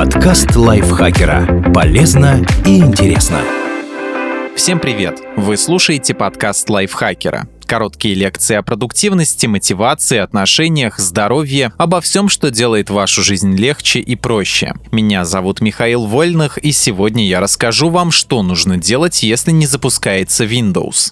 Подкаст лайфхакера. Полезно и интересно. Всем привет! Вы слушаете подкаст лайфхакера. Короткие лекции о продуктивности, мотивации, отношениях, здоровье, обо всем, что делает вашу жизнь легче и проще. Меня зовут Михаил Вольных, и сегодня я расскажу вам, что нужно делать, если не запускается Windows.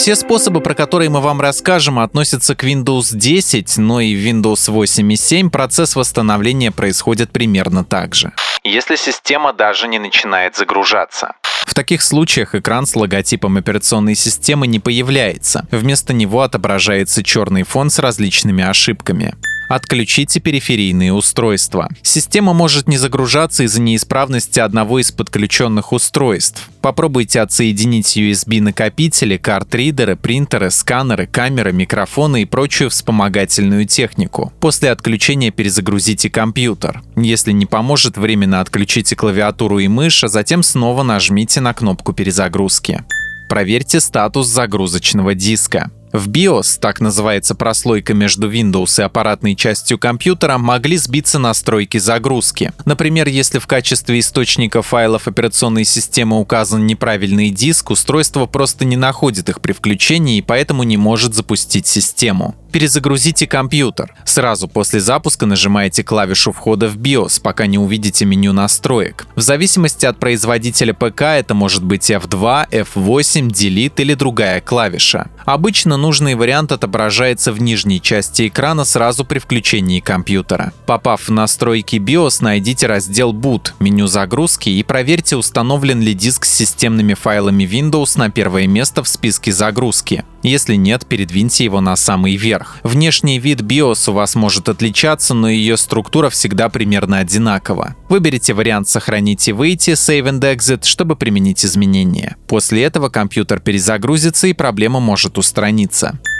Все способы, про которые мы вам расскажем, относятся к Windows 10, но и в Windows 8 и 7 процесс восстановления происходит примерно так же. Если система даже не начинает загружаться. В таких случаях экран с логотипом операционной системы не появляется. Вместо него отображается черный фон с различными ошибками. Отключите периферийные устройства. Система может не загружаться из-за неисправности одного из подключенных устройств. Попробуйте отсоединить USB-накопители, карт-ридеры, принтеры, сканеры, камеры, микрофоны и прочую вспомогательную технику. После отключения перезагрузите компьютер. Если не поможет, временно отключите клавиатуру и мышь, а затем снова нажмите на кнопку перезагрузки. Проверьте статус загрузочного диска. В BIOS, так называется прослойка между Windows и аппаратной частью компьютера, могли сбиться настройки загрузки. Например, если в качестве источника файлов операционной системы указан неправильный диск, устройство просто не находит их при включении и поэтому не может запустить систему. Перезагрузите компьютер. Сразу после запуска нажимаете клавишу входа в BIOS, пока не увидите меню настроек. В зависимости от производителя ПК это может быть F2, F8, Delete или другая клавиша. Обычно нужный вариант отображается в нижней части экрана сразу при включении компьютера. Попав в настройки BIOS, найдите раздел Boot, меню загрузки и проверьте, установлен ли диск с системными файлами Windows на первое место в списке загрузки. Если нет, передвиньте его на самый верх. Внешний вид BIOS у вас может отличаться, но ее структура всегда примерно одинакова. Выберите вариант «Сохранить и выйти» Save and Exit, чтобы применить изменения. После этого компьютер перезагрузится и проблема может устраниться.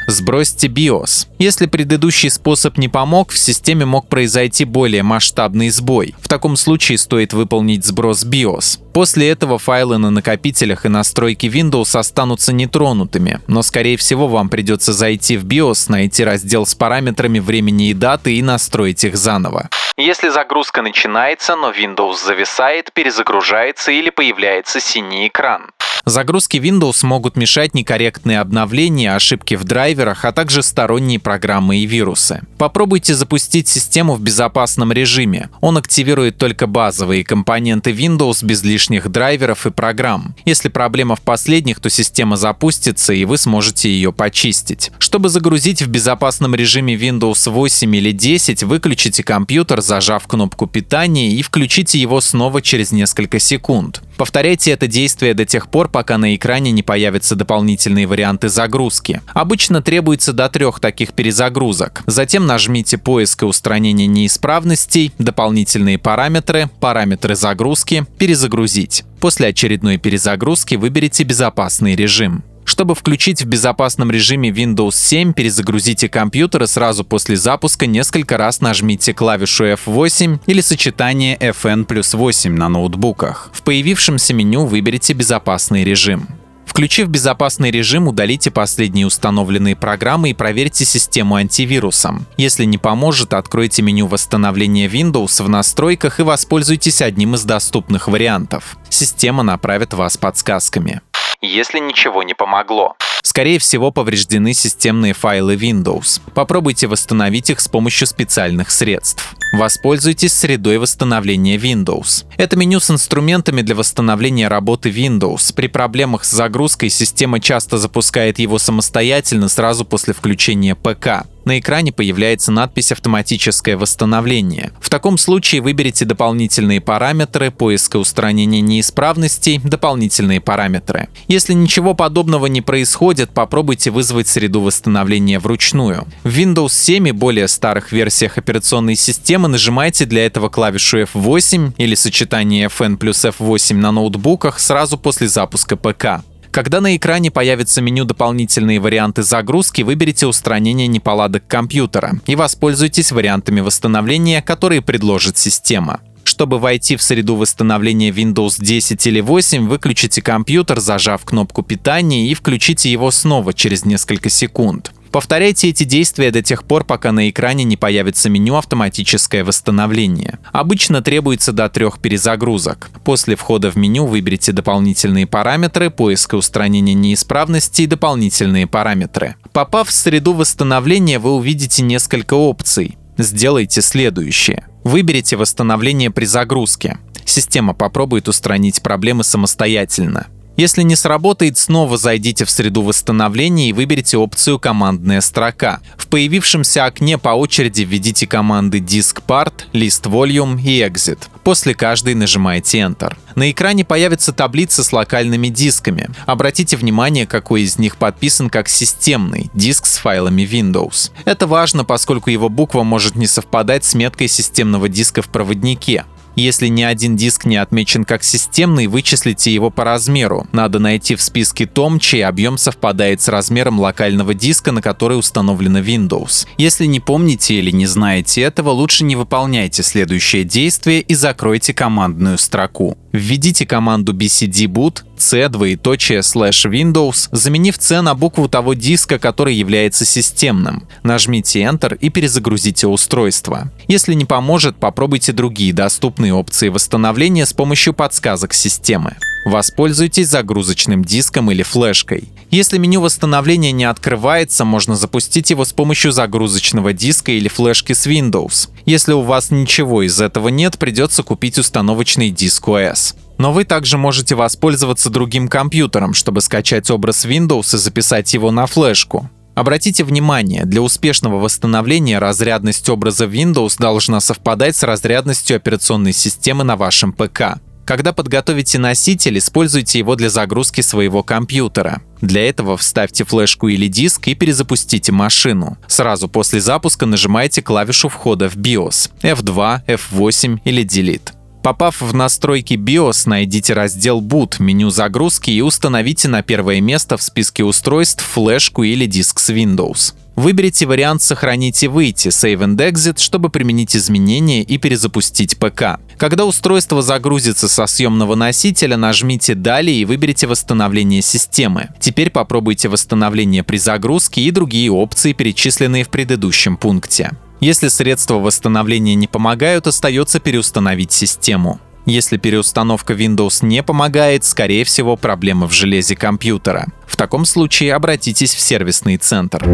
Сбросьте BIOS. Если предыдущий способ не помог, в системе мог произойти более масштабный сбой. В таком случае стоит выполнить сброс BIOS. После этого файлы на накопителях и настройки Windows останутся нетронутыми, но скорее всего вам придется зайти в BIOS, найти раздел с параметрами времени и даты и настроить их заново. Если загрузка начинается, но Windows зависает, перезагружается или появляется синий экран. Загрузки Windows могут мешать некорректные обновления, ошибки в драйверах, а также сторонние программы и вирусы. Попробуйте запустить систему в безопасном режиме. Он активирует только базовые компоненты Windows без лишних драйверов и программ. Если проблема в последних, то система запустится и вы сможете ее почистить. Чтобы загрузить в безопасном режиме Windows 8 или 10, выключите компьютер, зажав кнопку питания и включите его снова через несколько секунд. Повторяйте это действие до тех пор, пока на экране не появятся дополнительные варианты загрузки. Обычно требуется до трех таких перезагрузок. Затем нажмите поиск и устранение неисправностей, дополнительные параметры, параметры загрузки, перезагрузить. После очередной перезагрузки выберите безопасный режим. Чтобы включить в безопасном режиме Windows 7, перезагрузите компьютер и сразу после запуска несколько раз нажмите клавишу F8 или сочетание FN плюс 8 на ноутбуках. В появившемся меню выберите безопасный режим. Включив безопасный режим, удалите последние установленные программы и проверьте систему антивирусом. Если не поможет, откройте меню восстановления Windows в настройках и воспользуйтесь одним из доступных вариантов. Система направит вас подсказками если ничего не помогло. Скорее всего, повреждены системные файлы Windows. Попробуйте восстановить их с помощью специальных средств. Воспользуйтесь средой восстановления Windows. Это меню с инструментами для восстановления работы Windows. При проблемах с загрузкой система часто запускает его самостоятельно сразу после включения ПК на экране появляется надпись «Автоматическое восстановление». В таком случае выберите дополнительные параметры, поиск и устранение неисправностей, дополнительные параметры. Если ничего подобного не происходит, попробуйте вызвать среду восстановления вручную. В Windows 7 и более старых версиях операционной системы нажимайте для этого клавишу F8 или сочетание FN плюс F8 на ноутбуках сразу после запуска ПК. Когда на экране появится меню «Дополнительные варианты загрузки», выберите устранение неполадок компьютера и воспользуйтесь вариантами восстановления, которые предложит система. Чтобы войти в среду восстановления Windows 10 или 8, выключите компьютер, зажав кнопку питания и включите его снова через несколько секунд. Повторяйте эти действия до тех пор, пока на экране не появится меню «Автоматическое восстановление». Обычно требуется до трех перезагрузок. После входа в меню выберите дополнительные параметры, поиск и устранение неисправностей и дополнительные параметры. Попав в среду восстановления, вы увидите несколько опций. Сделайте следующее. Выберите восстановление при загрузке. Система попробует устранить проблемы самостоятельно. Если не сработает, снова зайдите в среду восстановления и выберите опцию «Командная строка». В появившемся окне по очереди введите команды Disk Part, List Volume и Exit. После каждой нажимайте Enter. На экране появится таблица с локальными дисками. Обратите внимание, какой из них подписан как системный диск с файлами Windows. Это важно, поскольку его буква может не совпадать с меткой системного диска в проводнике. Если ни один диск не отмечен как системный, вычислите его по размеру. Надо найти в списке том, чей объем совпадает с размером локального диска, на который установлена Windows. Если не помните или не знаете этого, лучше не выполняйте следующее действие и закройте командную строку. Введите команду bcd-boot c двоеточие слэш Windows, заменив C на букву того диска, который является системным. Нажмите Enter и перезагрузите устройство. Если не поможет, попробуйте другие доступные опции восстановления с помощью подсказок системы. Воспользуйтесь загрузочным диском или флешкой. Если меню восстановления не открывается, можно запустить его с помощью загрузочного диска или флешки с Windows. Если у вас ничего из этого нет, придется купить установочный диск OS. Но вы также можете воспользоваться другим компьютером, чтобы скачать образ Windows и записать его на флешку. Обратите внимание, для успешного восстановления разрядность образа Windows должна совпадать с разрядностью операционной системы на вашем ПК. Когда подготовите носитель, используйте его для загрузки своего компьютера. Для этого вставьте флешку или диск и перезапустите машину. Сразу после запуска нажимайте клавишу входа в BIOS F2, F8 или Delete. Попав в настройки BIOS, найдите раздел Boot, меню загрузки и установите на первое место в списке устройств флешку или диск с Windows. Выберите вариант «Сохранить и выйти» Save and Exit, чтобы применить изменения и перезапустить ПК. Когда устройство загрузится со съемного носителя, нажмите «Далее» и выберите «Восстановление системы». Теперь попробуйте восстановление при загрузке и другие опции, перечисленные в предыдущем пункте. Если средства восстановления не помогают, остается переустановить систему. Если переустановка Windows не помогает, скорее всего проблема в железе компьютера. В таком случае обратитесь в сервисный центр.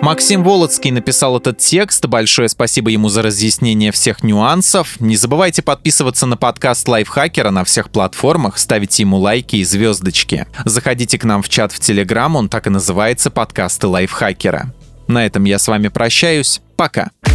Максим Волоцкий написал этот текст. Большое спасибо ему за разъяснение всех нюансов. Не забывайте подписываться на подкаст Лайфхакера на всех платформах, ставите ему лайки и звездочки. Заходите к нам в чат в Телеграм, он так и называется «Подкасты Лайфхакера». На этом я с вами прощаюсь. Пока.